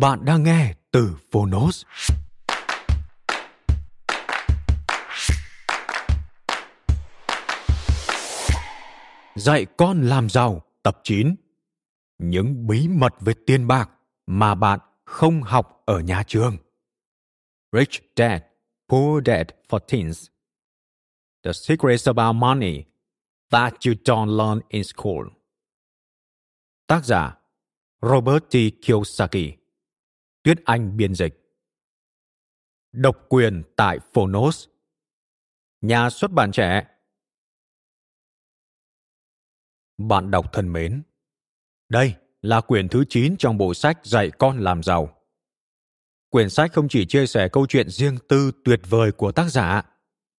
Bạn đang nghe từ Phonos. Dạy con làm giàu tập 9 Những bí mật về tiền bạc mà bạn không học ở nhà trường. Rich Dad, Poor Dad for Teens The Secrets About Money That You Don't Learn in School Tác giả Robert T. Kiyosaki Tuyết Anh biên dịch. Độc quyền tại Phonos. Nhà xuất bản trẻ. Bạn đọc thân mến, đây là quyển thứ 9 trong bộ sách Dạy con làm giàu. Quyển sách không chỉ chia sẻ câu chuyện riêng tư tuyệt vời của tác giả,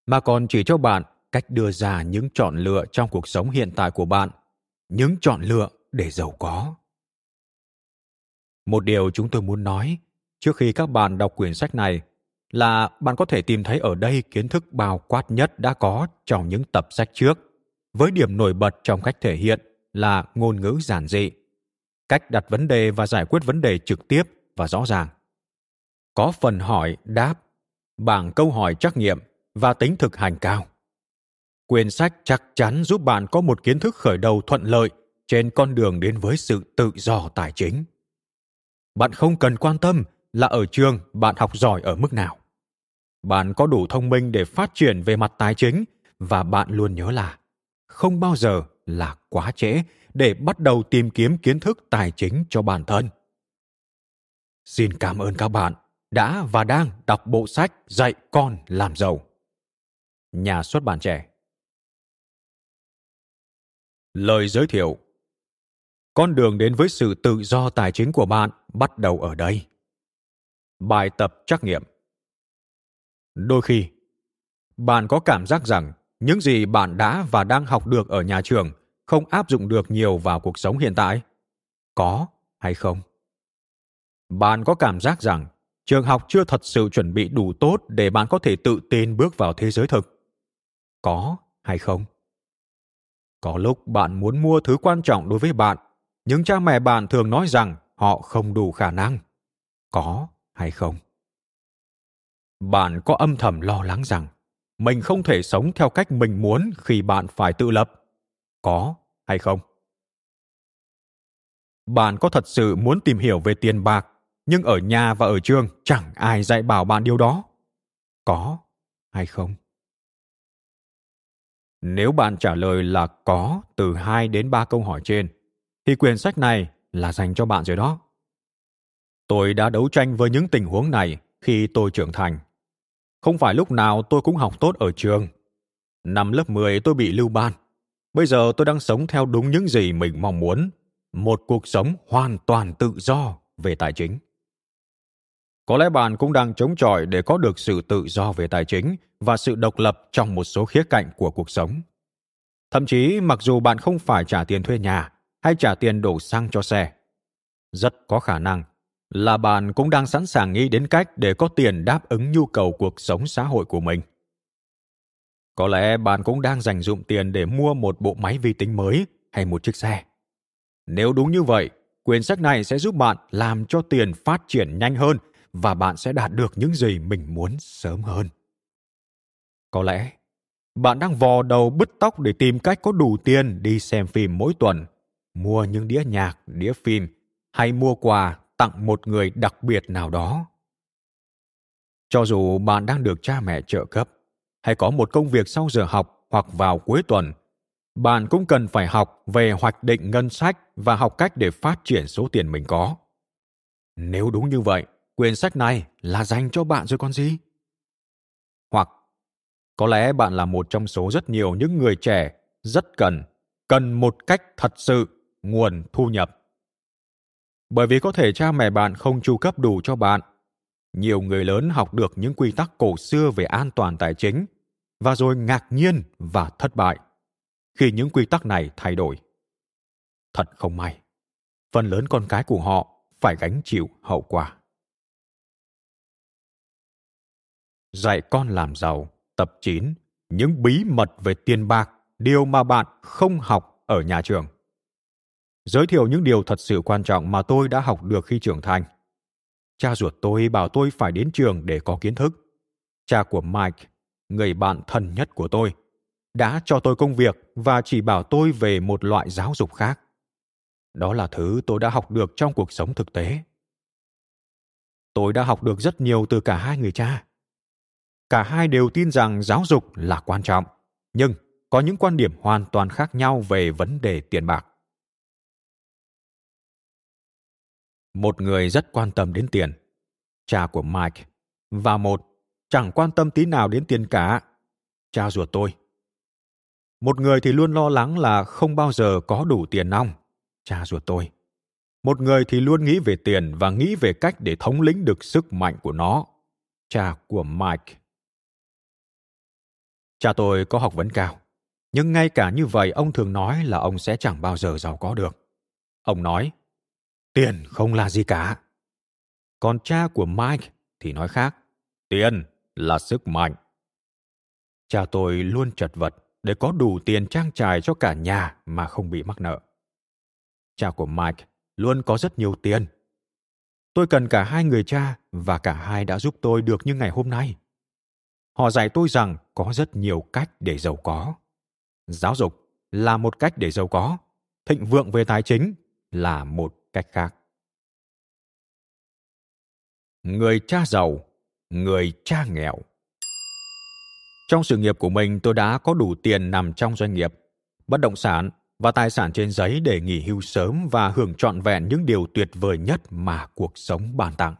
mà còn chỉ cho bạn cách đưa ra những chọn lựa trong cuộc sống hiện tại của bạn, những chọn lựa để giàu có. Một điều chúng tôi muốn nói trước khi các bạn đọc quyển sách này là bạn có thể tìm thấy ở đây kiến thức bao quát nhất đã có trong những tập sách trước, với điểm nổi bật trong cách thể hiện là ngôn ngữ giản dị, cách đặt vấn đề và giải quyết vấn đề trực tiếp và rõ ràng. Có phần hỏi, đáp, bảng câu hỏi trắc nghiệm và tính thực hành cao. Quyển sách chắc chắn giúp bạn có một kiến thức khởi đầu thuận lợi trên con đường đến với sự tự do tài chính bạn không cần quan tâm là ở trường bạn học giỏi ở mức nào. Bạn có đủ thông minh để phát triển về mặt tài chính và bạn luôn nhớ là không bao giờ là quá trễ để bắt đầu tìm kiếm kiến thức tài chính cho bản thân. Xin cảm ơn các bạn đã và đang đọc bộ sách dạy con làm giàu. Nhà xuất bản trẻ. Lời giới thiệu. Con đường đến với sự tự do tài chính của bạn bắt đầu ở đây bài tập trắc nghiệm. Đôi khi, bạn có cảm giác rằng những gì bạn đã và đang học được ở nhà trường không áp dụng được nhiều vào cuộc sống hiện tại? Có hay không? Bạn có cảm giác rằng trường học chưa thật sự chuẩn bị đủ tốt để bạn có thể tự tin bước vào thế giới thực? Có hay không? Có lúc bạn muốn mua thứ quan trọng đối với bạn, nhưng cha mẹ bạn thường nói rằng họ không đủ khả năng. Có hay không? Bạn có âm thầm lo lắng rằng mình không thể sống theo cách mình muốn khi bạn phải tự lập? Có hay không? Bạn có thật sự muốn tìm hiểu về tiền bạc nhưng ở nhà và ở trường chẳng ai dạy bảo bạn điều đó? Có hay không? Nếu bạn trả lời là có từ hai đến ba câu hỏi trên, thì quyển sách này là dành cho bạn rồi đó. Tôi đã đấu tranh với những tình huống này khi tôi trưởng thành. Không phải lúc nào tôi cũng học tốt ở trường. Năm lớp 10 tôi bị lưu ban. Bây giờ tôi đang sống theo đúng những gì mình mong muốn. Một cuộc sống hoàn toàn tự do về tài chính. Có lẽ bạn cũng đang chống chọi để có được sự tự do về tài chính và sự độc lập trong một số khía cạnh của cuộc sống. Thậm chí mặc dù bạn không phải trả tiền thuê nhà hay trả tiền đổ xăng cho xe, rất có khả năng là bạn cũng đang sẵn sàng nghĩ đến cách để có tiền đáp ứng nhu cầu cuộc sống xã hội của mình. Có lẽ bạn cũng đang dành dụng tiền để mua một bộ máy vi tính mới hay một chiếc xe. Nếu đúng như vậy, quyển sách này sẽ giúp bạn làm cho tiền phát triển nhanh hơn và bạn sẽ đạt được những gì mình muốn sớm hơn. Có lẽ bạn đang vò đầu bứt tóc để tìm cách có đủ tiền đi xem phim mỗi tuần, mua những đĩa nhạc, đĩa phim hay mua quà tặng một người đặc biệt nào đó. Cho dù bạn đang được cha mẹ trợ cấp hay có một công việc sau giờ học hoặc vào cuối tuần, bạn cũng cần phải học về hoạch định ngân sách và học cách để phát triển số tiền mình có. Nếu đúng như vậy, quyển sách này là dành cho bạn rồi con gì? Hoặc có lẽ bạn là một trong số rất nhiều những người trẻ rất cần, cần một cách thật sự nguồn thu nhập. Bởi vì có thể cha mẹ bạn không chu cấp đủ cho bạn. Nhiều người lớn học được những quy tắc cổ xưa về an toàn tài chính và rồi ngạc nhiên và thất bại khi những quy tắc này thay đổi. Thật không may, phần lớn con cái của họ phải gánh chịu hậu quả. Dạy con làm giàu Tập 9 Những bí mật về tiền bạc, điều mà bạn không học ở nhà trường. Giới thiệu những điều thật sự quan trọng mà tôi đã học được khi trưởng thành. Cha ruột tôi bảo tôi phải đến trường để có kiến thức. Cha của Mike, người bạn thân nhất của tôi, đã cho tôi công việc và chỉ bảo tôi về một loại giáo dục khác. Đó là thứ tôi đã học được trong cuộc sống thực tế. Tôi đã học được rất nhiều từ cả hai người cha cả hai đều tin rằng giáo dục là quan trọng nhưng có những quan điểm hoàn toàn khác nhau về vấn đề tiền bạc một người rất quan tâm đến tiền. Cha của mike và một chẳng quan tâm tí nào đến tiền cả. Cha ruột tôi. Một người thì luôn lo lắng là không bao giờ có đủ tiền nong. Cha ruột tôi. Một người thì luôn nghĩ về tiền và nghĩ về cách để thống lĩnh được sức mạnh của nó. Cha của mike. Cha tôi có học vấn cao, nhưng ngay cả như vậy ông thường nói là ông sẽ chẳng bao giờ giàu có được. Ông nói, tiền không là gì cả. Còn cha của Mike thì nói khác, tiền là sức mạnh. Cha tôi luôn chật vật để có đủ tiền trang trải cho cả nhà mà không bị mắc nợ. Cha của Mike luôn có rất nhiều tiền. Tôi cần cả hai người cha và cả hai đã giúp tôi được như ngày hôm nay. Họ dạy tôi rằng có rất nhiều cách để giàu có. Giáo dục là một cách để giàu có, thịnh vượng về tài chính là một cách khác. Người cha giàu, người cha nghèo. Trong sự nghiệp của mình, tôi đã có đủ tiền nằm trong doanh nghiệp, bất động sản và tài sản trên giấy để nghỉ hưu sớm và hưởng trọn vẹn những điều tuyệt vời nhất mà cuộc sống ban tặng.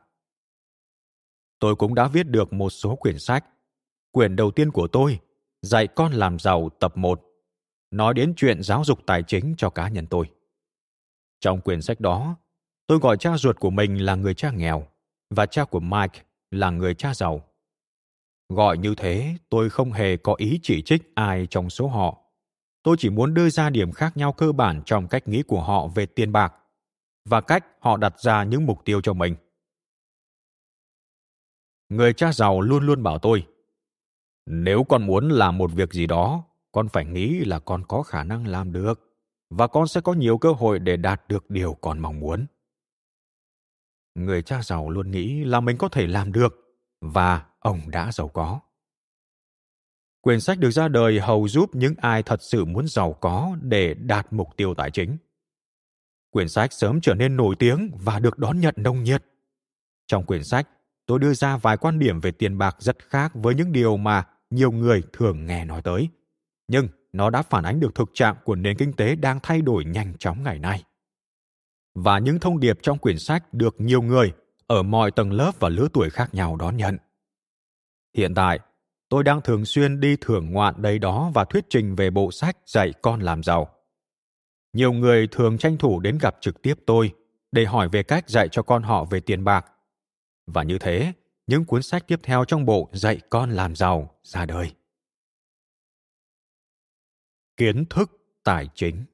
Tôi cũng đã viết được một số quyển sách Quyển đầu tiên của tôi, Dạy con làm giàu tập 1, nói đến chuyện giáo dục tài chính cho cá nhân tôi. Trong quyển sách đó, tôi gọi cha ruột của mình là người cha nghèo và cha của Mike là người cha giàu. Gọi như thế, tôi không hề có ý chỉ trích ai trong số họ. Tôi chỉ muốn đưa ra điểm khác nhau cơ bản trong cách nghĩ của họ về tiền bạc và cách họ đặt ra những mục tiêu cho mình. Người cha giàu luôn luôn bảo tôi, nếu con muốn làm một việc gì đó con phải nghĩ là con có khả năng làm được và con sẽ có nhiều cơ hội để đạt được điều con mong muốn. Người cha giàu luôn nghĩ là mình có thể làm được và ông đã giàu có. Quyển sách được ra đời hầu giúp những ai thật sự muốn giàu có để đạt mục tiêu tài chính. Quyển sách sớm trở nên nổi tiếng và được đón nhận nồng nhiệt. Trong quyển sách, tôi đưa ra vài quan điểm về tiền bạc rất khác với những điều mà nhiều người thường nghe nói tới. Nhưng nó đã phản ánh được thực trạng của nền kinh tế đang thay đổi nhanh chóng ngày nay. Và những thông điệp trong quyển sách được nhiều người ở mọi tầng lớp và lứa tuổi khác nhau đón nhận. Hiện tại, tôi đang thường xuyên đi thưởng ngoạn đây đó và thuyết trình về bộ sách dạy con làm giàu. Nhiều người thường tranh thủ đến gặp trực tiếp tôi để hỏi về cách dạy cho con họ về tiền bạc. Và như thế, những cuốn sách tiếp theo trong bộ Dạy con làm giàu ra đời. Kiến thức tài chính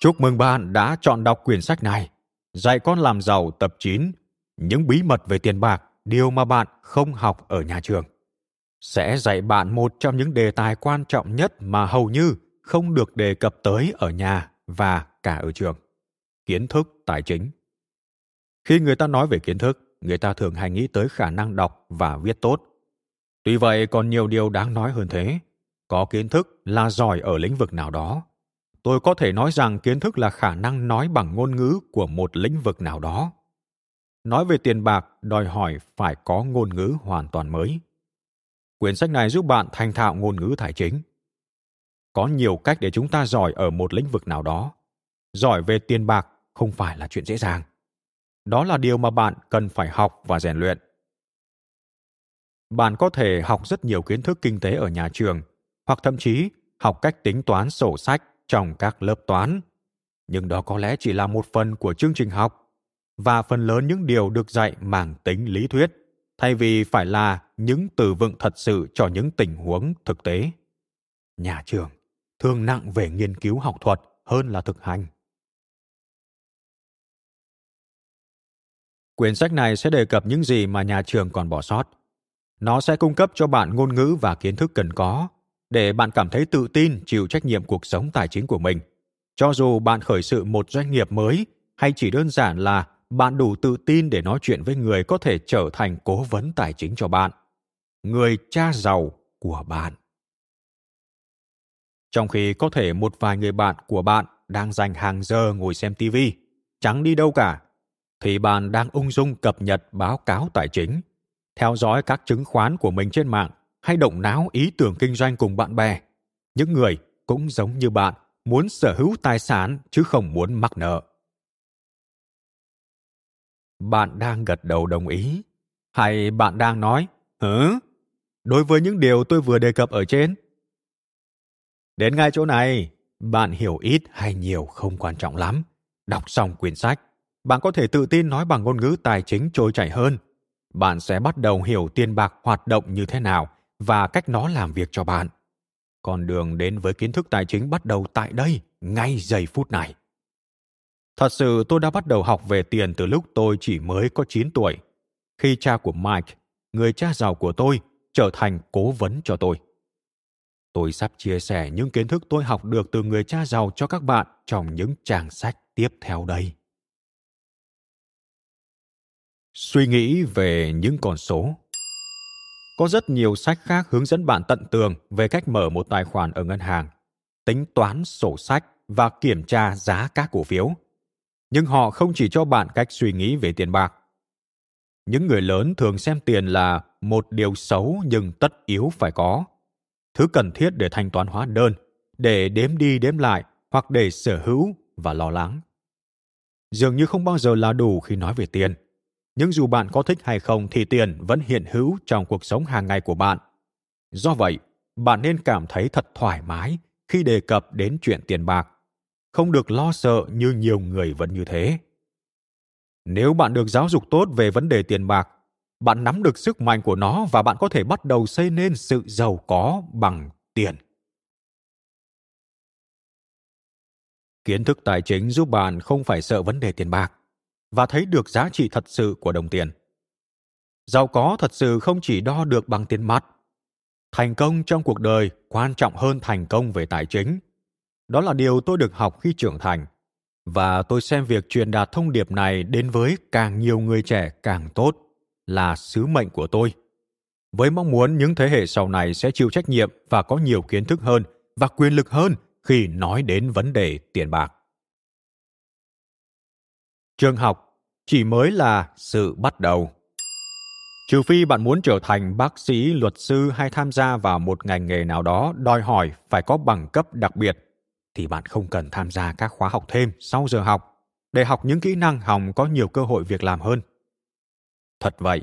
Chúc mừng bạn đã chọn đọc quyển sách này. Dạy con làm giàu tập 9. Những bí mật về tiền bạc, điều mà bạn không học ở nhà trường. Sẽ dạy bạn một trong những đề tài quan trọng nhất mà hầu như không được đề cập tới ở nhà và cả ở trường. Kiến thức tài chính. Khi người ta nói về kiến thức, người ta thường hay nghĩ tới khả năng đọc và viết tốt. Tuy vậy còn nhiều điều đáng nói hơn thế có kiến thức là giỏi ở lĩnh vực nào đó. Tôi có thể nói rằng kiến thức là khả năng nói bằng ngôn ngữ của một lĩnh vực nào đó. Nói về tiền bạc, đòi hỏi phải có ngôn ngữ hoàn toàn mới. Quyển sách này giúp bạn thành thạo ngôn ngữ tài chính. Có nhiều cách để chúng ta giỏi ở một lĩnh vực nào đó. Giỏi về tiền bạc không phải là chuyện dễ dàng. Đó là điều mà bạn cần phải học và rèn luyện. Bạn có thể học rất nhiều kiến thức kinh tế ở nhà trường hoặc thậm chí học cách tính toán sổ sách trong các lớp toán. Nhưng đó có lẽ chỉ là một phần của chương trình học và phần lớn những điều được dạy mang tính lý thuyết, thay vì phải là những từ vựng thật sự cho những tình huống thực tế. Nhà trường thường nặng về nghiên cứu học thuật hơn là thực hành. Quyển sách này sẽ đề cập những gì mà nhà trường còn bỏ sót. Nó sẽ cung cấp cho bạn ngôn ngữ và kiến thức cần có để bạn cảm thấy tự tin, chịu trách nhiệm cuộc sống tài chính của mình. Cho dù bạn khởi sự một doanh nghiệp mới, hay chỉ đơn giản là bạn đủ tự tin để nói chuyện với người có thể trở thành cố vấn tài chính cho bạn. Người cha giàu của bạn. Trong khi có thể một vài người bạn của bạn đang dành hàng giờ ngồi xem tv chẳng đi đâu cả, thì bạn đang ung dung cập nhật báo cáo tài chính, theo dõi các chứng khoán của mình trên mạng hay động não ý tưởng kinh doanh cùng bạn bè. Những người cũng giống như bạn, muốn sở hữu tài sản chứ không muốn mắc nợ. Bạn đang gật đầu đồng ý. Hay bạn đang nói, hử? Đối với những điều tôi vừa đề cập ở trên. Đến ngay chỗ này, bạn hiểu ít hay nhiều không quan trọng lắm. Đọc xong quyển sách, bạn có thể tự tin nói bằng ngôn ngữ tài chính trôi chảy hơn. Bạn sẽ bắt đầu hiểu tiền bạc hoạt động như thế nào và cách nó làm việc cho bạn con đường đến với kiến thức tài chính bắt đầu tại đây ngay giây phút này Thật sự tôi đã bắt đầu học về tiền từ lúc tôi chỉ mới có 9 tuổi, khi cha của Mike, người cha giàu của tôi, trở thành cố vấn cho tôi. Tôi sắp chia sẻ những kiến thức tôi học được từ người cha giàu cho các bạn trong những trang sách tiếp theo đây. Suy nghĩ về những con số có rất nhiều sách khác hướng dẫn bạn tận tường về cách mở một tài khoản ở ngân hàng, tính toán sổ sách và kiểm tra giá các cổ phiếu – nhưng họ không chỉ cho bạn cách suy nghĩ về tiền bạc. Những người lớn thường xem tiền là một điều xấu nhưng tất yếu phải có. Thứ cần thiết để thanh toán hóa đơn để đếm đi đếm lại hoặc để sở hữu và lo lắng. Dường như không bao giờ là đủ khi nói về tiền nhưng dù bạn có thích hay không thì tiền vẫn hiện hữu trong cuộc sống hàng ngày của bạn. Do vậy, bạn nên cảm thấy thật thoải mái khi đề cập đến chuyện tiền bạc. Không được lo sợ như nhiều người vẫn như thế. Nếu bạn được giáo dục tốt về vấn đề tiền bạc, bạn nắm được sức mạnh của nó và bạn có thể bắt đầu xây nên sự giàu có bằng tiền. Kiến thức tài chính giúp bạn không phải sợ vấn đề tiền bạc và thấy được giá trị thật sự của đồng tiền. Giàu có thật sự không chỉ đo được bằng tiền mặt. Thành công trong cuộc đời quan trọng hơn thành công về tài chính. Đó là điều tôi được học khi trưởng thành, và tôi xem việc truyền đạt thông điệp này đến với càng nhiều người trẻ càng tốt là sứ mệnh của tôi. Với mong muốn những thế hệ sau này sẽ chịu trách nhiệm và có nhiều kiến thức hơn và quyền lực hơn khi nói đến vấn đề tiền bạc trường học chỉ mới là sự bắt đầu trừ phi bạn muốn trở thành bác sĩ luật sư hay tham gia vào một ngành nghề nào đó đòi hỏi phải có bằng cấp đặc biệt thì bạn không cần tham gia các khóa học thêm sau giờ học để học những kỹ năng hòng có nhiều cơ hội việc làm hơn. Thật vậy,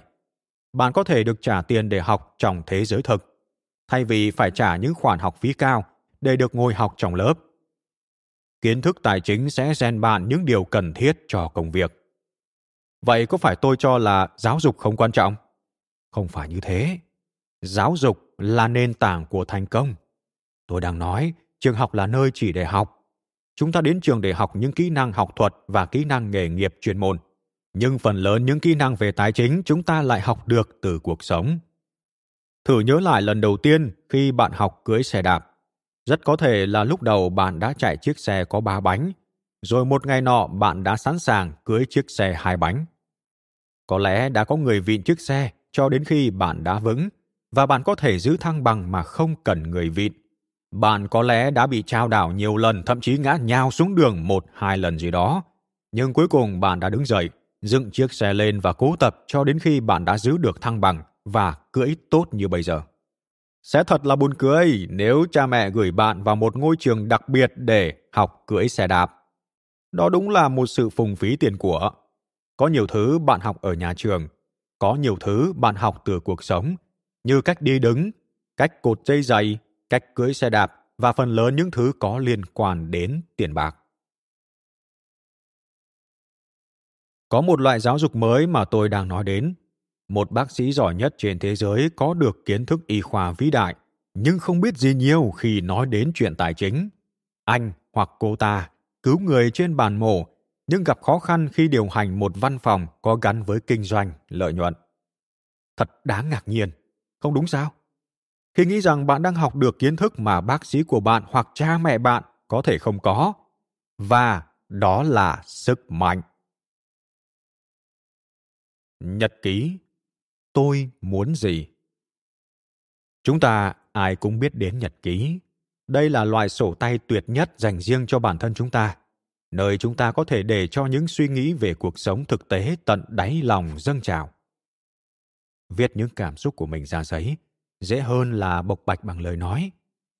bạn có thể được trả tiền để học trong thế giới thực, thay vì phải trả những khoản học phí cao để được ngồi học trong lớp. Kiến thức tài chính sẽ rèn bạn những điều cần thiết cho công việc. Vậy có phải tôi cho là giáo dục không quan trọng? Không phải như thế. Giáo dục là nền tảng của thành công. Tôi đang nói, trường học là nơi chỉ để học chúng ta đến trường để học những kỹ năng học thuật và kỹ năng nghề nghiệp chuyên môn nhưng phần lớn những kỹ năng về tài chính chúng ta lại học được từ cuộc sống thử nhớ lại lần đầu tiên khi bạn học cưới xe đạp rất có thể là lúc đầu bạn đã chạy chiếc xe có ba bánh rồi một ngày nọ bạn đã sẵn sàng cưới chiếc xe hai bánh có lẽ đã có người vịn chiếc xe cho đến khi bạn đã vững và bạn có thể giữ thăng bằng mà không cần người vịn Bạn có lẽ đã bị trao đảo nhiều lần, thậm chí ngã nhào xuống đường một hai lần gì đó. Nhưng cuối cùng bạn đã đứng dậy, dựng chiếc xe lên và cố tập cho đến khi bạn đã giữ được thăng bằng và cưỡi tốt như bây giờ. Sẽ thật là buồn cười nếu cha mẹ gửi bạn vào một ngôi trường đặc biệt để học cưỡi xe đạp. Đó đúng là một sự phung phí tiền của. Có nhiều thứ bạn học ở nhà trường, có nhiều thứ bạn học từ cuộc sống, như cách đi đứng, cách cột dây giày, cách cưỡi xe đạp và phần lớn những thứ có liên quan đến tiền bạc. Có một loại giáo dục mới mà tôi đang nói đến. Một bác sĩ giỏi nhất trên thế giới có được kiến thức y khoa vĩ đại, nhưng không biết gì nhiều khi nói đến chuyện tài chính. Anh hoặc cô ta cứu người trên bàn mổ, nhưng gặp khó khăn khi điều hành một văn phòng có gắn với kinh doanh, lợi nhuận. Thật đáng ngạc nhiên, không đúng sao? Khi nghĩ rằng bạn đang học được kiến thức mà bác sĩ của bạn hoặc cha mẹ bạn có thể không có, và đó là sức mạnh. Nhật ký Tôi muốn gì? Chúng ta ai cũng biết đến nhật ký. Đây là loại sổ tay tuyệt nhất dành riêng cho bản thân chúng ta, nơi chúng ta có thể để cho những suy nghĩ về cuộc sống thực tế tận đáy lòng dâng trào. Viết những cảm xúc của mình ra giấy dễ hơn là bộc bạch bằng lời nói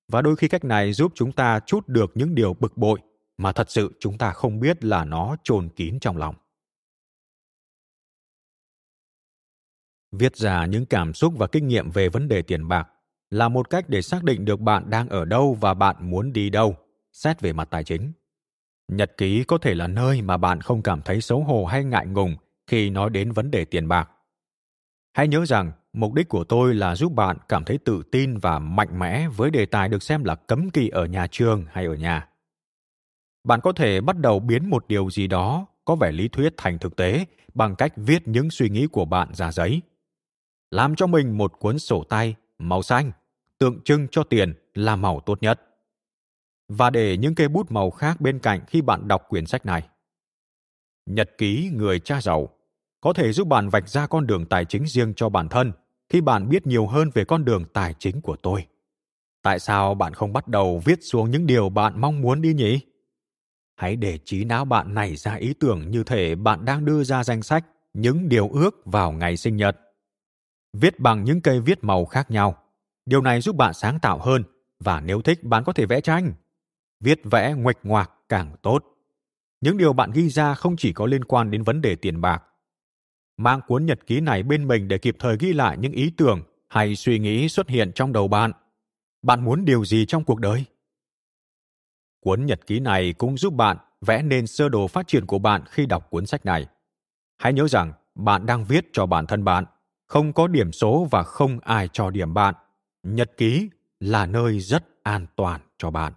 và đôi khi cách này giúp chúng ta chút được những điều bực bội mà thật sự chúng ta không biết là nó chôn kín trong lòng viết ra những cảm xúc và kinh nghiệm về vấn đề tiền bạc là một cách để xác định được bạn đang ở đâu và bạn muốn đi đâu. Xét về mặt tài chính, nhật ký có thể là nơi mà bạn không cảm thấy xấu hổ hay ngại ngùng khi nói đến vấn đề tiền bạc. Hãy nhớ rằng, mục đích của tôi là giúp bạn cảm thấy tự tin và mạnh mẽ với đề tài được xem là cấm kỵ ở nhà trường hay ở nhà. Bạn có thể bắt đầu biến một điều gì đó, có vẻ lý thuyết thành thực tế, bằng cách viết những suy nghĩ của bạn ra giấy làm cho mình một cuốn sổ tay màu xanh, tượng trưng cho tiền là màu tốt nhất. Và để những cây bút màu khác bên cạnh khi bạn đọc quyển sách này. Nhật ký người cha giàu có thể giúp bạn vạch ra con đường tài chính riêng cho bản thân khi bạn biết nhiều hơn về con đường tài chính của tôi. Tại sao bạn không bắt đầu viết xuống những điều bạn mong muốn đi nhỉ? Hãy để trí não bạn nảy ra ý tưởng như thể bạn đang đưa ra danh sách những điều ước vào ngày sinh nhật viết bằng những cây viết màu khác nhau. Điều này giúp bạn sáng tạo hơn và nếu thích, bạn có thể vẽ tranh. Viết vẽ nguệch ngoạc càng tốt. Những điều bạn ghi ra không chỉ có liên quan đến vấn đề tiền bạc. Mang cuốn nhật ký này bên mình để kịp thời ghi lại những ý tưởng hay suy nghĩ xuất hiện trong đầu bạn. Bạn muốn điều gì trong cuộc đời? Cuốn nhật ký này cũng giúp bạn vẽ nên sơ đồ phát triển của bạn khi đọc cuốn sách này. Hãy nhớ rằng bạn đang viết cho bản thân bạn không có điểm số và không ai cho điểm bạn. Nhật ký là nơi rất an toàn cho bạn.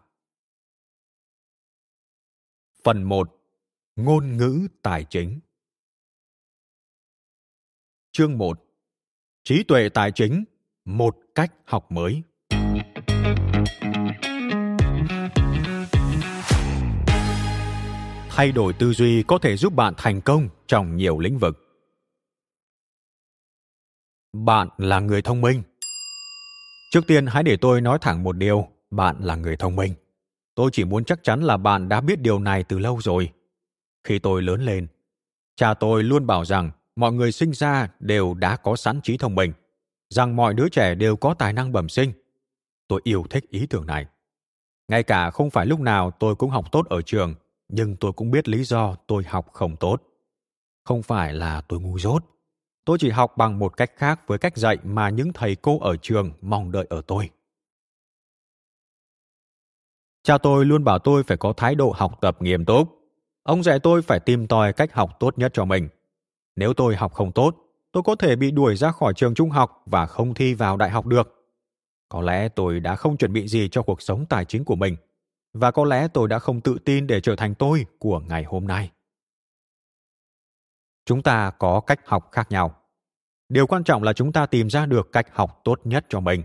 Phần 1 ngôn ngữ tài chính. Chương 1 trí tuệ tài chính, một cách học mới. Thay đổi tư duy có thể giúp bạn thành công trong nhiều lĩnh vực bạn là người thông minh. Trước tiên, hãy để tôi nói thẳng một điều, bạn là người thông minh. Tôi chỉ muốn chắc chắn là bạn đã biết điều này từ lâu rồi. Khi tôi lớn lên, cha tôi luôn bảo rằng mọi người sinh ra đều đã có sẵn trí thông minh, rằng mọi đứa trẻ đều có tài năng bẩm sinh. Tôi yêu thích ý tưởng này. Ngay cả không phải lúc nào tôi cũng học tốt ở trường, nhưng tôi cũng biết lý do tôi học không tốt. Không phải là tôi ngu dốt tôi chỉ học bằng một cách khác với cách dạy mà những thầy cô ở trường mong đợi ở tôi. Cha tôi luôn bảo tôi phải có thái độ học tập nghiêm túc. Ông dạy tôi phải tìm tòi cách học tốt nhất cho mình. Nếu tôi học không tốt, tôi có thể bị đuổi ra khỏi trường trung học và không thi vào đại học được. Có lẽ tôi đã không chuẩn bị gì cho cuộc sống tài chính của mình, và có lẽ tôi đã không tự tin để trở thành tôi của ngày hôm nay. Chúng ta có cách học khác nhau điều quan trọng là chúng ta tìm ra được cách học tốt nhất cho mình.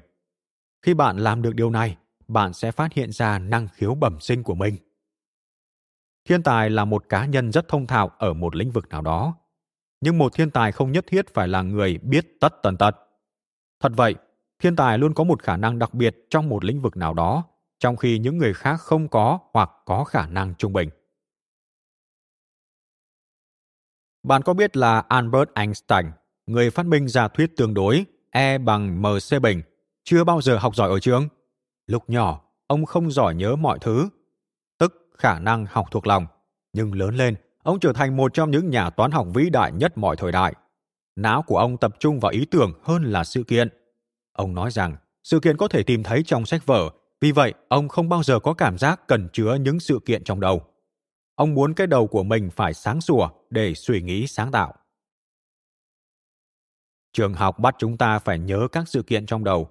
Khi bạn làm được điều này bạn sẽ phát hiện ra năng khiếu bẩm sinh của mình. Thiên tài là một cá nhân rất thông thạo ở một lĩnh vực nào đó. Nhưng một thiên tài không nhất thiết phải là người biết tất tần tật. Thật vậy thiên tài luôn có một khả năng đặc biệt trong một lĩnh vực nào đó trong khi những người khác không có hoặc có khả năng trung bình. Bạn có biết là Albert Einstein, người phát minh ra thuyết tương đối E bằng MC bình, chưa bao giờ học giỏi ở trường? Lúc nhỏ, ông không giỏi nhớ mọi thứ, tức khả năng học thuộc lòng. Nhưng lớn lên, ông trở thành một trong những nhà toán học vĩ đại nhất mọi thời đại. Não của ông tập trung vào ý tưởng hơn là sự kiện. Ông nói rằng sự kiện có thể tìm thấy trong sách vở, vì vậy ông không bao giờ có cảm giác cần chứa những sự kiện trong đầu. Ông muốn cái đầu của mình phải sáng sủa để suy nghĩ sáng tạo. Trường học bắt chúng ta phải nhớ các sự kiện trong đầu.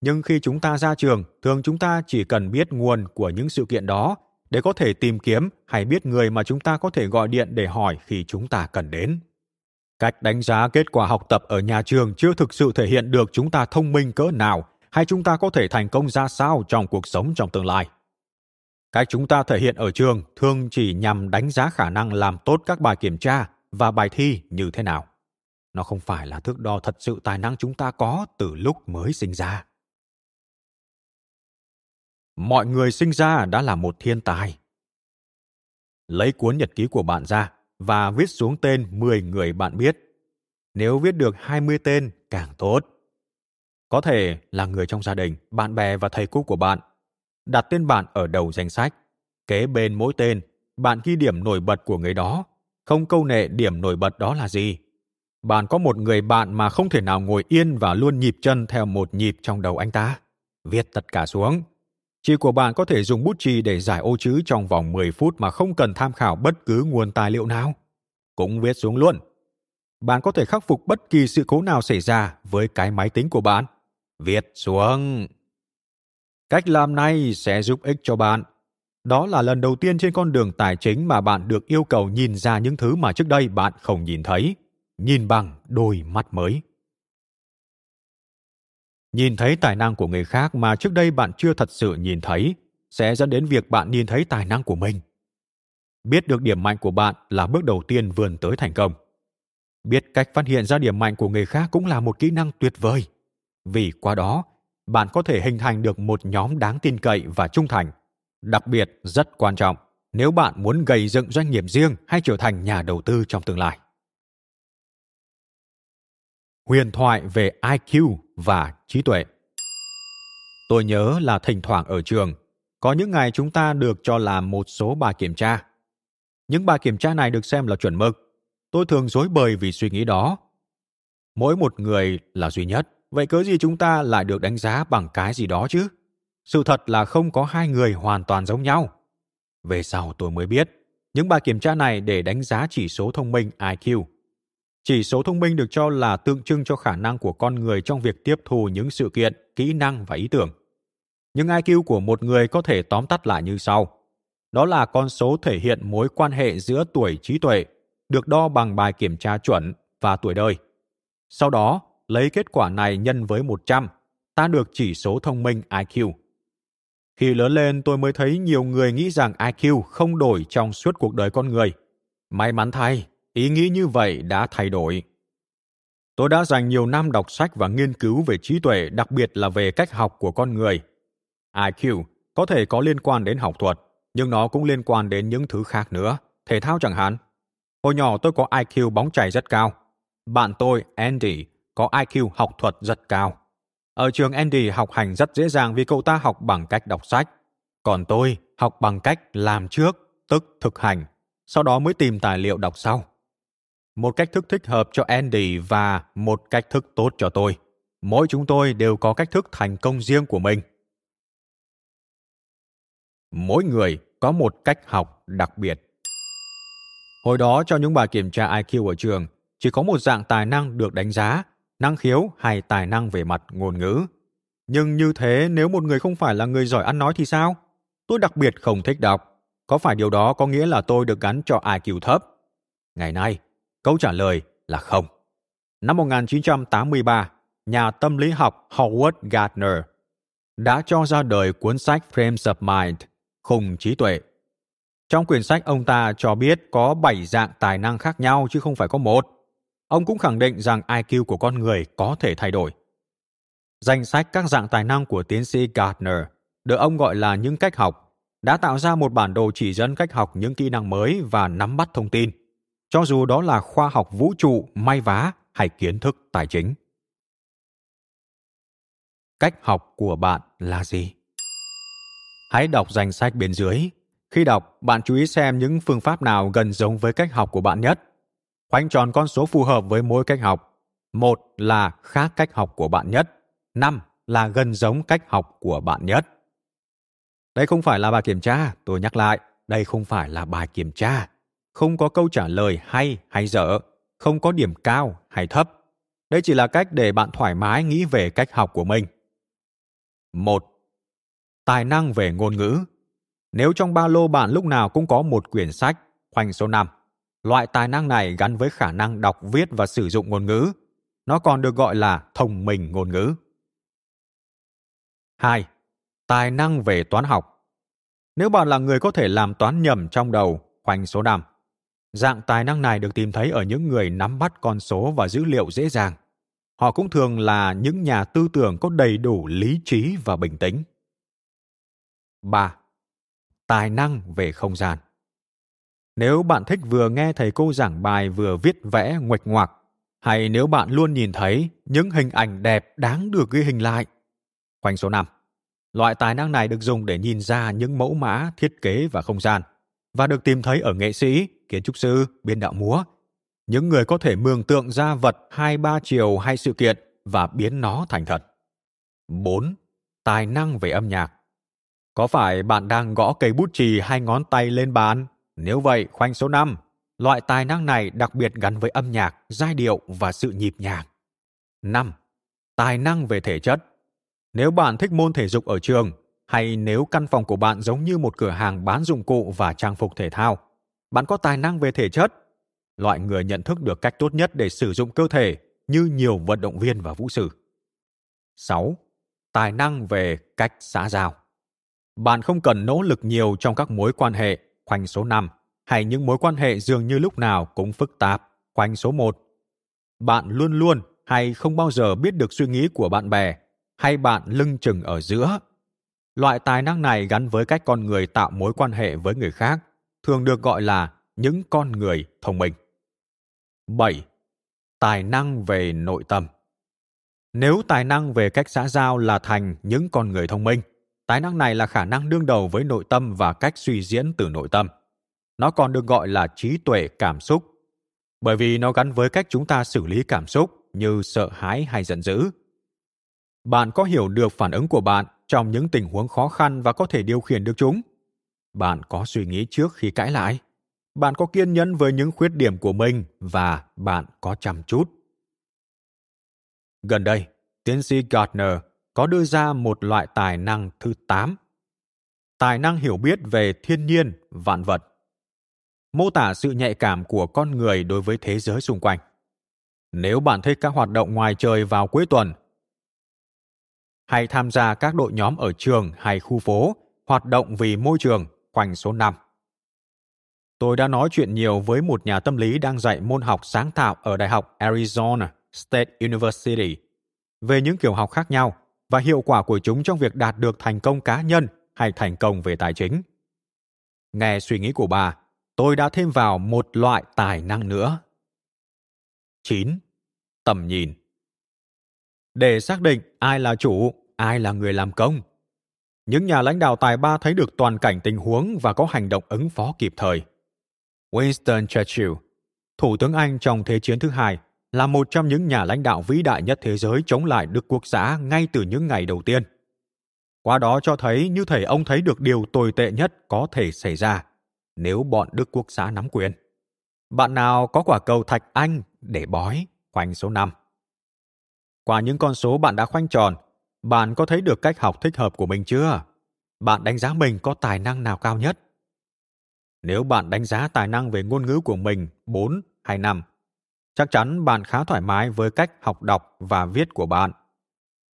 Nhưng khi chúng ta ra trường, thường chúng ta chỉ cần biết nguồn của những sự kiện đó để có thể tìm kiếm hay biết người mà chúng ta có thể gọi điện để hỏi khi chúng ta cần đến. Cách đánh giá kết quả học tập ở nhà trường chưa thực sự thể hiện được chúng ta thông minh cỡ nào hay chúng ta có thể thành công ra sao trong cuộc sống trong tương lai. Cách chúng ta thể hiện ở trường thường chỉ nhằm đánh giá khả năng làm tốt các bài kiểm tra và bài thi như thế nào. Nó không phải là thước đo thật sự tài năng chúng ta có từ lúc mới sinh ra. Mọi người sinh ra đã là một thiên tài. Lấy cuốn nhật ký của bạn ra và viết xuống tên 10 người bạn biết. Nếu viết được 20 tên, càng tốt. Có thể là người trong gia đình, bạn bè và thầy cô của bạn. Đặt tên bạn ở đầu danh sách. Kế bên mỗi tên, bạn ghi điểm nổi bật của người đó. Không câu nệ điểm nổi bật đó là gì. Bạn có một người bạn mà không thể nào ngồi yên và luôn nhịp chân theo một nhịp trong đầu anh ta. Viết tất cả xuống. Chị của bạn có thể dùng bút chì để giải ô chữ trong vòng 10 phút mà không cần tham khảo bất cứ nguồn tài liệu nào. Cũng viết xuống luôn. Bạn có thể khắc phục bất kỳ sự cố nào xảy ra với cái máy tính của bạn. Viết xuống. Cách làm này sẽ giúp ích cho bạn. Đó là lần đầu tiên trên con đường tài chính mà bạn được yêu cầu nhìn ra những thứ mà trước đây bạn không nhìn thấy, nhìn bằng đôi mắt mới. Nhìn thấy tài năng của người khác mà trước đây bạn chưa thật sự nhìn thấy sẽ dẫn đến việc bạn nhìn thấy tài năng của mình. Biết được điểm mạnh của bạn là bước đầu tiên vươn tới thành công. Biết cách phát hiện ra điểm mạnh của người khác cũng là một kỹ năng tuyệt vời. Vì qua đó, bạn có thể hình thành được một nhóm đáng tin cậy và trung thành. Đặc biệt rất quan trọng nếu bạn muốn gây dựng doanh nghiệp riêng hay trở thành nhà đầu tư trong tương lai. Huyền thoại về IQ và trí tuệ. Tôi nhớ là thỉnh thoảng ở trường, có những ngày chúng ta được cho làm một số bài kiểm tra. Những bài kiểm tra này được xem là chuẩn mực. Tôi thường dối bời vì suy nghĩ đó. Mỗi một người là duy nhất, vậy cớ gì chúng ta lại được đánh giá bằng cái gì đó chứ? Sự thật là không có hai người hoàn toàn giống nhau. Về sau tôi mới biết, những bài kiểm tra này để đánh giá chỉ số thông minh IQ chỉ số thông minh được cho là tượng trưng cho khả năng của con người trong việc tiếp thu những sự kiện, kỹ năng và ý tưởng. Nhưng IQ của một người có thể tóm tắt lại như sau. Đó là con số thể hiện mối quan hệ giữa tuổi trí tuệ, được đo bằng bài kiểm tra chuẩn và tuổi đời. Sau đó, lấy kết quả này nhân với 100, ta được chỉ số thông minh IQ. Khi lớn lên tôi mới thấy nhiều người nghĩ rằng IQ không đổi trong suốt cuộc đời con người. May mắn thay, ý nghĩ như vậy đã thay đổi. Tôi đã dành nhiều năm đọc sách và nghiên cứu về trí tuệ, đặc biệt là về cách học của con người. IQ có thể có liên quan đến học thuật, nhưng nó cũng liên quan đến những thứ khác nữa, thể thao chẳng hạn. Hồi nhỏ tôi có IQ bóng chày rất cao. Bạn tôi, Andy, có IQ học thuật rất cao. Ở trường Andy học hành rất dễ dàng vì cậu ta học bằng cách đọc sách. Còn tôi học bằng cách làm trước, tức thực hành, sau đó mới tìm tài liệu đọc sau một cách thức thích hợp cho Andy và một cách thức tốt cho tôi. Mỗi chúng tôi đều có cách thức thành công riêng của mình. Mỗi người có một cách học đặc biệt. Hồi đó cho những bài kiểm tra IQ ở trường, chỉ có một dạng tài năng được đánh giá, năng khiếu hay tài năng về mặt ngôn ngữ. Nhưng như thế nếu một người không phải là người giỏi ăn nói thì sao? Tôi đặc biệt không thích đọc. Có phải điều đó có nghĩa là tôi được gắn cho IQ thấp? Ngày nay, Câu trả lời là không. Năm 1983, nhà tâm lý học Howard Gardner đã cho ra đời cuốn sách Frames of Mind, khùng trí tuệ. Trong quyển sách ông ta cho biết có 7 dạng tài năng khác nhau chứ không phải có một. Ông cũng khẳng định rằng IQ của con người có thể thay đổi. Danh sách các dạng tài năng của tiến sĩ Gardner được ông gọi là những cách học, đã tạo ra một bản đồ chỉ dẫn cách học những kỹ năng mới và nắm bắt thông tin, cho dù đó là khoa học vũ trụ, may vá hay kiến thức tài chính. Cách học của bạn là gì? Hãy đọc danh sách bên dưới. Khi đọc, bạn chú ý xem những phương pháp nào gần giống với cách học của bạn nhất. Khoanh tròn con số phù hợp với mỗi cách học. Một là khác cách học của bạn nhất. Năm là gần giống cách học của bạn nhất. Đây không phải là bài kiểm tra, tôi nhắc lại, đây không phải là bài kiểm tra. Không có câu trả lời hay hay dở, không có điểm cao hay thấp. Đây chỉ là cách để bạn thoải mái nghĩ về cách học của mình. Một, Tài năng về ngôn ngữ. Nếu trong ba lô bạn lúc nào cũng có một quyển sách, khoanh số 5, loại tài năng này gắn với khả năng đọc viết và sử dụng ngôn ngữ. Nó còn được gọi là thông minh ngôn ngữ. 2. Tài năng về toán học. Nếu bạn là người có thể làm toán nhầm trong đầu, khoanh số 5. Dạng tài năng này được tìm thấy ở những người nắm bắt con số và dữ liệu dễ dàng. Họ cũng thường là những nhà tư tưởng có đầy đủ lý trí và bình tĩnh. 3. Tài năng về không gian. Nếu bạn thích vừa nghe thầy cô giảng bài vừa viết vẽ nguệch ngoạc, hay nếu bạn luôn nhìn thấy những hình ảnh đẹp đáng được ghi hình lại. Khoanh số 5. Loại tài năng này được dùng để nhìn ra những mẫu mã, thiết kế và không gian, và được tìm thấy ở nghệ sĩ, kiến trúc sư, biên đạo múa, những người có thể mường tượng ra vật hai ba chiều hay sự kiện và biến nó thành thật. 4. Tài năng về âm nhạc. Có phải bạn đang gõ cây bút chì hai ngón tay lên bàn? Nếu vậy, khoanh số 5. Loại tài năng này đặc biệt gắn với âm nhạc, giai điệu và sự nhịp nhàng. 5. Tài năng về thể chất. Nếu bạn thích môn thể dục ở trường, hay nếu căn phòng của bạn giống như một cửa hàng bán dụng cụ và trang phục thể thao, bạn có tài năng về thể chất. Loại người nhận thức được cách tốt nhất để sử dụng cơ thể như nhiều vận động viên và vũ sư. 6. Tài năng về cách xã giao. Bạn không cần nỗ lực nhiều trong các mối quan hệ, khoanh số 5, hay những mối quan hệ dường như lúc nào cũng phức tạp, khoanh số 1. Bạn luôn luôn hay không bao giờ biết được suy nghĩ của bạn bè, hay bạn lưng chừng ở giữa. Loại tài năng này gắn với cách con người tạo mối quan hệ với người khác, thường được gọi là những con người thông minh. 7. Tài năng về nội tâm. Nếu tài năng về cách xã giao là thành những con người thông minh, Tài năng này là khả năng đương đầu với nội tâm và cách suy diễn từ nội tâm. Nó còn được gọi là trí tuệ cảm xúc, bởi vì nó gắn với cách chúng ta xử lý cảm xúc như sợ hãi hay giận dữ. Bạn có hiểu được phản ứng của bạn trong những tình huống khó khăn và có thể điều khiển được chúng. Bạn có suy nghĩ trước khi cãi lại. Bạn có kiên nhẫn với những khuyết điểm của mình và bạn có chăm chút. Gần đây, tiến sĩ Gardner có đưa ra một loại tài năng thứ 8. Tài năng hiểu biết về thiên nhiên, vạn vật. Mô tả sự nhạy cảm của con người đối với thế giới xung quanh. Nếu bạn thích các hoạt động ngoài trời vào cuối tuần, hay tham gia các đội nhóm ở trường hay khu phố, hoạt động vì môi trường, khoanh số 5. Tôi đã nói chuyện nhiều với một nhà tâm lý đang dạy môn học sáng tạo ở Đại học Arizona State University về những kiểu học khác nhau và hiệu quả của chúng trong việc đạt được thành công cá nhân hay thành công về tài chính. Nghe suy nghĩ của bà, tôi đã thêm vào một loại tài năng nữa. 9. Tầm nhìn Để xác định ai là chủ, ai là người làm công. Những nhà lãnh đạo tài ba thấy được toàn cảnh tình huống và có hành động ứng phó kịp thời. Winston Churchill, Thủ tướng Anh trong Thế chiến thứ hai, là một trong những nhà lãnh đạo vĩ đại nhất thế giới chống lại Đức Quốc xã ngay từ những ngày đầu tiên. Qua đó cho thấy như thể ông thấy được điều tồi tệ nhất có thể xảy ra nếu bọn Đức Quốc xã nắm quyền. Bạn nào có quả cầu thạch anh để bói, khoanh số 5. Qua những con số bạn đã khoanh tròn, bạn có thấy được cách học thích hợp của mình chưa? Bạn đánh giá mình có tài năng nào cao nhất? Nếu bạn đánh giá tài năng về ngôn ngữ của mình 4 hay 5, chắc chắn bạn khá thoải mái với cách học đọc và viết của bạn.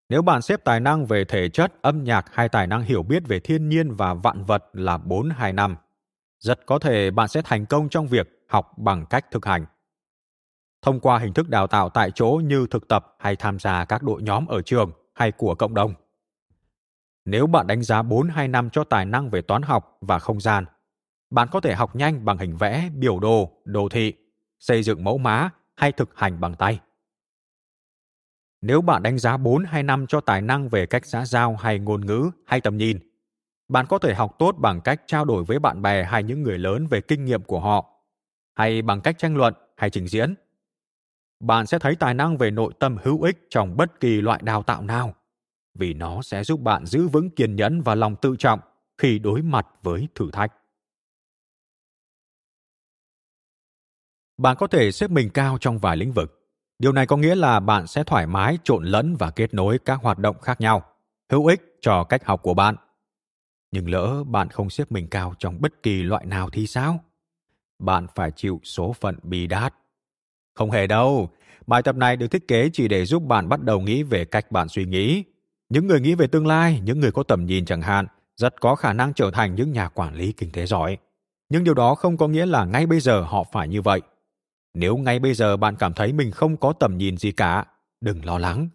Nếu bạn xếp tài năng về thể chất, âm nhạc hay tài năng hiểu biết về thiên nhiên và vạn vật là 4 hay 5, rất có thể bạn sẽ thành công trong việc học bằng cách thực hành. Thông qua hình thức đào tạo tại chỗ như thực tập hay tham gia các đội nhóm ở trường hay của cộng đồng. Nếu bạn đánh giá 4 hay năm cho tài năng về toán học và không gian, bạn có thể học nhanh bằng hình vẽ, biểu đồ, đồ thị, xây dựng mẫu má hay thực hành bằng tay. Nếu bạn đánh giá 4 hay năm cho tài năng về cách xã giao hay ngôn ngữ hay tầm nhìn, bạn có thể học tốt bằng cách trao đổi với bạn bè hay những người lớn về kinh nghiệm của họ, hay bằng cách tranh luận hay trình diễn. Bạn sẽ thấy tài năng về nội tâm hữu ích trong bất kỳ loại đào tạo nào, vì nó sẽ giúp bạn giữ vững kiên nhẫn và lòng tự trọng khi đối mặt với thử thách. Bạn có thể xếp mình cao trong vài lĩnh vực. Điều này có nghĩa là bạn sẽ thoải mái trộn lẫn và kết nối các hoạt động khác nhau, hữu ích cho cách học của bạn. Nhưng lỡ bạn không xếp mình cao trong bất kỳ loại nào thì sao? Bạn phải chịu số phận bi đát. Không hề đâu, bài tập này được thiết kế chỉ để giúp bạn bắt đầu nghĩ về cách bạn suy nghĩ. Những người nghĩ về tương lai, những người có tầm nhìn chẳng hạn, rất có khả năng trở thành những nhà quản lý kinh tế giỏi. Nhưng điều đó không có nghĩa là ngay bây giờ họ phải như vậy nếu ngay bây giờ bạn cảm thấy mình không có tầm nhìn gì cả đừng lo lắng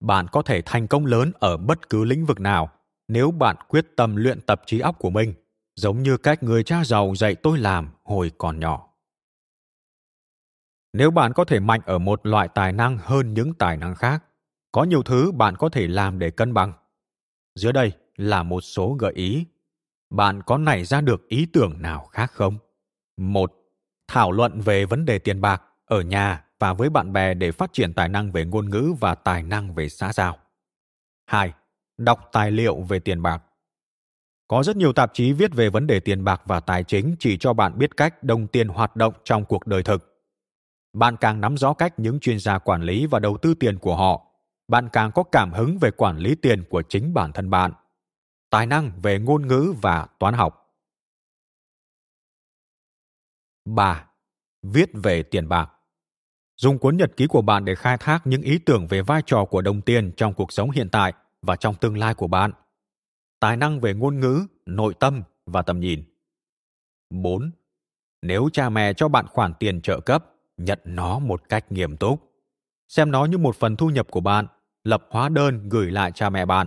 bạn có thể thành công lớn ở bất cứ lĩnh vực nào nếu bạn quyết tâm luyện tập trí óc của mình giống như cách người cha giàu dạy tôi làm hồi còn nhỏ nếu bạn có thể mạnh ở một loại tài năng hơn những tài năng khác, có nhiều thứ bạn có thể làm để cân bằng dưới đây là một số gợi ý bạn có nảy ra được ý tưởng nào khác không một, thảo luận về vấn đề tiền bạc ở nhà và với bạn bè để phát triển tài năng về ngôn ngữ và tài năng về xã giao. 2. Đọc tài liệu về tiền bạc. Có rất nhiều tạp chí viết về vấn đề tiền bạc và tài chính chỉ cho bạn biết cách đồng tiền hoạt động trong cuộc đời thực. Bạn càng nắm rõ cách những chuyên gia quản lý và đầu tư tiền của họ, bạn càng có cảm hứng về quản lý tiền của chính bản thân bạn. Tài năng về ngôn ngữ và toán học 3. Viết về tiền bạc. Dùng cuốn nhật ký của bạn để khai thác những ý tưởng về vai trò của đồng tiền trong cuộc sống hiện tại và trong tương lai của bạn. Tài năng về ngôn ngữ, nội tâm và tầm nhìn. 4. Nếu cha mẹ cho bạn khoản tiền trợ cấp, nhận nó một cách nghiêm túc. Xem nó như một phần thu nhập của bạn, lập hóa đơn gửi lại cha mẹ bạn.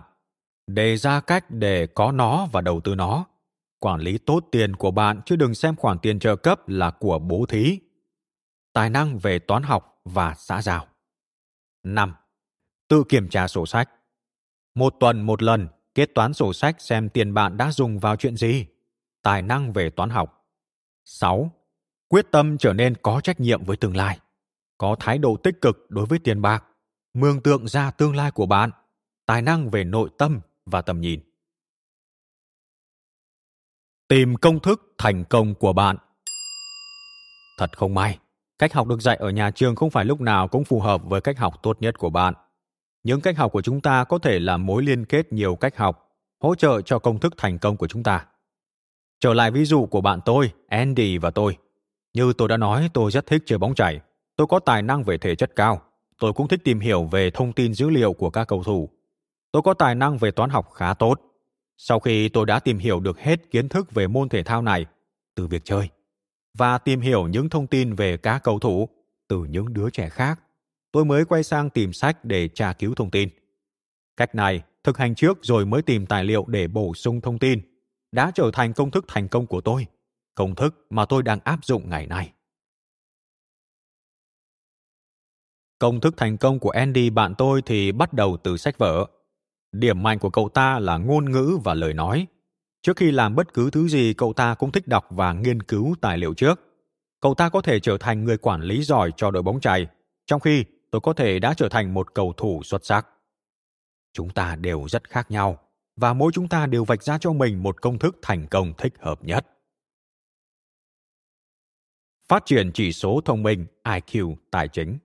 Đề ra cách để có nó và đầu tư nó quản lý tốt tiền của bạn chứ đừng xem khoản tiền trợ cấp là của bố thí. Tài năng về toán học và xã giao. 5. Tự kiểm tra sổ sách. Một tuần một lần, kết toán sổ sách xem tiền bạn đã dùng vào chuyện gì. Tài năng về toán học. 6. Quyết tâm trở nên có trách nhiệm với tương lai. Có thái độ tích cực đối với tiền bạc. Mường tượng ra tương lai của bạn. Tài năng về nội tâm và tầm nhìn tìm công thức thành công của bạn thật không may, cách học được dạy ở nhà trường không phải lúc nào cũng phù hợp với cách học tốt nhất của bạn những cách học của chúng ta có thể là mối liên kết nhiều cách học, hỗ trợ cho công thức thành công của chúng ta trở lại ví dụ của bạn tôi, andy và tôi như tôi đã nói tôi rất thích chơi bóng chảy tôi có tài năng về thể chất cao. Tôi cũng thích tìm hiểu về thông tin dữ liệu của các cầu thủ. Tôi có tài năng về toán học khá tốt. Sau khi tôi đã tìm hiểu được hết kiến thức về môn thể thao này từ việc chơi và tìm hiểu những thông tin về các cầu thủ từ những đứa trẻ khác, tôi mới quay sang tìm sách để tra cứu thông tin. Cách này, thực hành trước rồi mới tìm tài liệu để bổ sung thông tin, đã trở thành công thức thành công của tôi, công thức mà tôi đang áp dụng ngày nay. Công thức thành công của Andy bạn tôi thì bắt đầu từ sách vở Điểm mạnh của cậu ta là ngôn ngữ và lời nói. Trước khi làm bất cứ thứ gì, cậu ta cũng thích đọc và nghiên cứu tài liệu trước. Cậu ta có thể trở thành người quản lý giỏi cho đội bóng chày, trong khi tôi có thể đã trở thành một cầu thủ xuất sắc. Chúng ta đều rất khác nhau, và mỗi chúng ta đều vạch ra cho mình một công thức thành công thích hợp nhất. Phát triển chỉ số thông minh IQ tài chính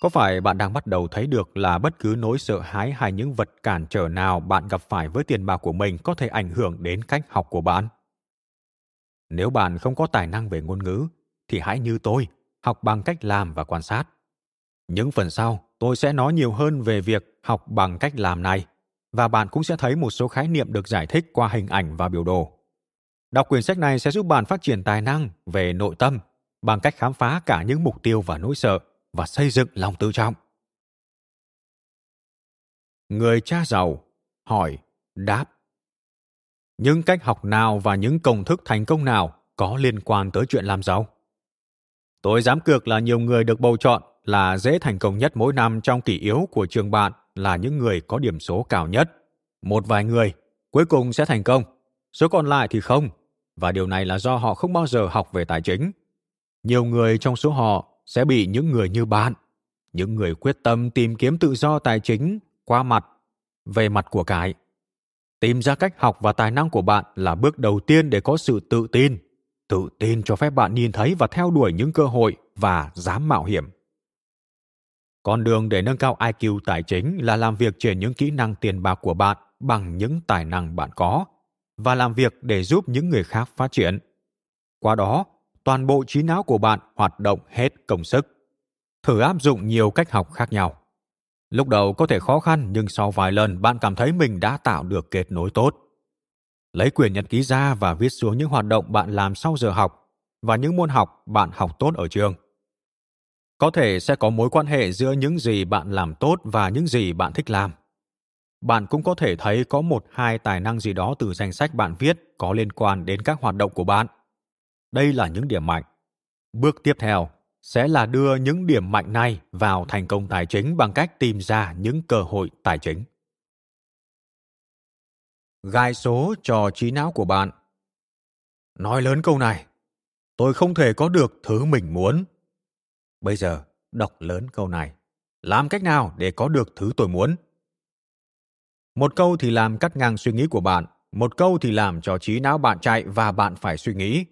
có phải bạn đang bắt đầu thấy được là bất cứ nỗi sợ hãi hay những vật cản trở nào bạn gặp phải với tiền bạc của mình có thể ảnh hưởng đến cách học của bạn? Nếu bạn không có tài năng về ngôn ngữ, thì hãy như tôi, học bằng cách làm và quan sát. Những phần sau, tôi sẽ nói nhiều hơn về việc học bằng cách làm này, và bạn cũng sẽ thấy một số khái niệm được giải thích qua hình ảnh và biểu đồ. Đọc quyển sách này sẽ giúp bạn phát triển tài năng về nội tâm bằng cách khám phá cả những mục tiêu và nỗi sợ và xây dựng lòng tự trọng. Người cha giàu hỏi, đáp. Những cách học nào và những công thức thành công nào có liên quan tới chuyện làm giàu? Tôi dám cược là nhiều người được bầu chọn là dễ thành công nhất mỗi năm trong kỷ yếu của trường bạn là những người có điểm số cao nhất. Một vài người cuối cùng sẽ thành công, số còn lại thì không, và điều này là do họ không bao giờ học về tài chính. Nhiều người trong số họ sẽ bị những người như bạn, những người quyết tâm tìm kiếm tự do tài chính qua mặt, về mặt của cải. Tìm ra cách học và tài năng của bạn là bước đầu tiên để có sự tự tin. Tự tin cho phép bạn nhìn thấy và theo đuổi những cơ hội và dám mạo hiểm. Con đường để nâng cao IQ tài chính là làm việc trên những kỹ năng tiền bạc của bạn bằng những tài năng bạn có và làm việc để giúp những người khác phát triển. Qua đó, toàn bộ trí não của bạn hoạt động hết công sức. Thử áp dụng nhiều cách học khác nhau. Lúc đầu có thể khó khăn nhưng sau vài lần bạn cảm thấy mình đã tạo được kết nối tốt. Lấy quyển nhật ký ra và viết xuống những hoạt động bạn làm sau giờ học và những môn học bạn học tốt ở trường. Có thể sẽ có mối quan hệ giữa những gì bạn làm tốt và những gì bạn thích làm. Bạn cũng có thể thấy có một hai tài năng gì đó từ danh sách bạn viết có liên quan đến các hoạt động của bạn. Đây là những điểm mạnh. Bước tiếp theo sẽ là đưa những điểm mạnh này vào thành công tài chính bằng cách tìm ra những cơ hội tài chính. Gai số cho trí não của bạn. Nói lớn câu này, tôi không thể có được thứ mình muốn. Bây giờ, đọc lớn câu này. Làm cách nào để có được thứ tôi muốn? Một câu thì làm cắt ngang suy nghĩ của bạn, một câu thì làm cho trí não bạn chạy và bạn phải suy nghĩ.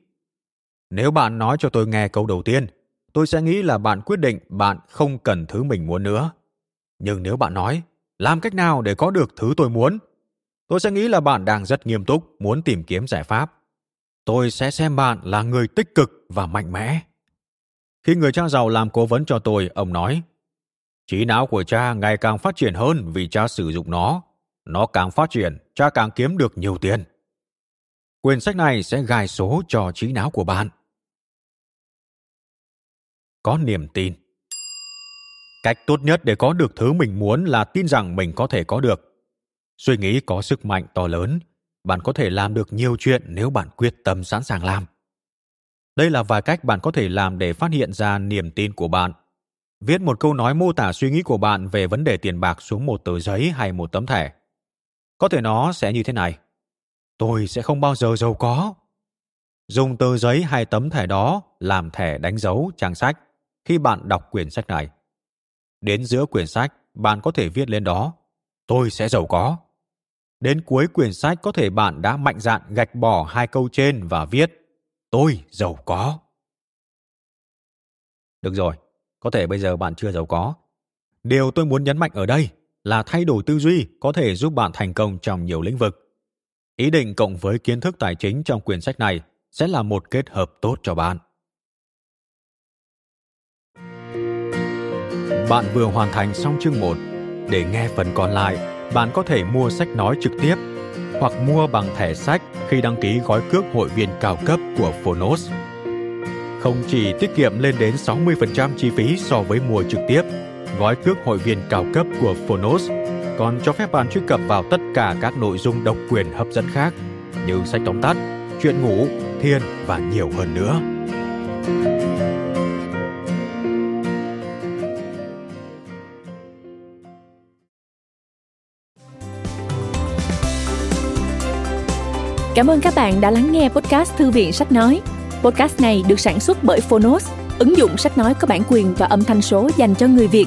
Nếu bạn nói cho tôi nghe câu đầu tiên, tôi sẽ nghĩ là bạn quyết định bạn không cần thứ mình muốn nữa. Nhưng nếu bạn nói, làm cách nào để có được thứ tôi muốn? Tôi sẽ nghĩ là bạn đang rất nghiêm túc, muốn tìm kiếm giải pháp. Tôi sẽ xem bạn là người tích cực và mạnh mẽ. Khi người cha giàu làm cố vấn cho tôi, ông nói, trí não của cha ngày càng phát triển hơn vì cha sử dụng nó. Nó càng phát triển, cha càng kiếm được nhiều tiền. Quyển sách này sẽ gài số cho trí não của bạn. Có niềm tin. Cách tốt nhất để có được thứ mình muốn là tin rằng mình có thể có được. Suy nghĩ có sức mạnh to lớn bạn có thể làm được nhiều chuyện nếu bạn quyết tâm sẵn sàng làm. Đây là vài cách bạn có thể làm để phát hiện ra niềm tin của bạn. Viết một câu nói mô tả suy nghĩ của bạn về vấn đề tiền bạc xuống một tờ giấy hay một tấm thẻ có thể nó sẽ như thế này tôi sẽ không bao giờ giàu có dùng tờ giấy hay tấm thẻ đó làm thẻ đánh dấu trang sách khi bạn đọc quyển sách này. Đến giữa quyển sách, bạn có thể viết lên đó, tôi sẽ giàu có. Đến cuối quyển sách có thể bạn đã mạnh dạn gạch bỏ hai câu trên và viết, tôi giàu có. Được rồi, có thể bây giờ bạn chưa giàu có. Điều tôi muốn nhấn mạnh ở đây là thay đổi tư duy có thể giúp bạn thành công trong nhiều lĩnh vực. Ý định cộng với kiến thức tài chính trong quyển sách này sẽ là một kết hợp tốt cho bạn. Bạn vừa hoàn thành xong chương 1. Để nghe phần còn lại, bạn có thể mua sách nói trực tiếp hoặc mua bằng thẻ sách khi đăng ký gói cước hội viên cao cấp của Phonos. Không chỉ tiết kiệm lên đến 60% chi phí so với mua trực tiếp, gói cước hội viên cao cấp của Phonos còn cho phép bạn truy cập vào tất cả các nội dung độc quyền hấp dẫn khác như sách tóm tắt, chuyện ngủ, thiên và nhiều hơn nữa. Cảm ơn các bạn đã lắng nghe podcast Thư viện Sách Nói. Podcast này được sản xuất bởi Phonos, ứng dụng sách nói có bản quyền và âm thanh số dành cho người Việt.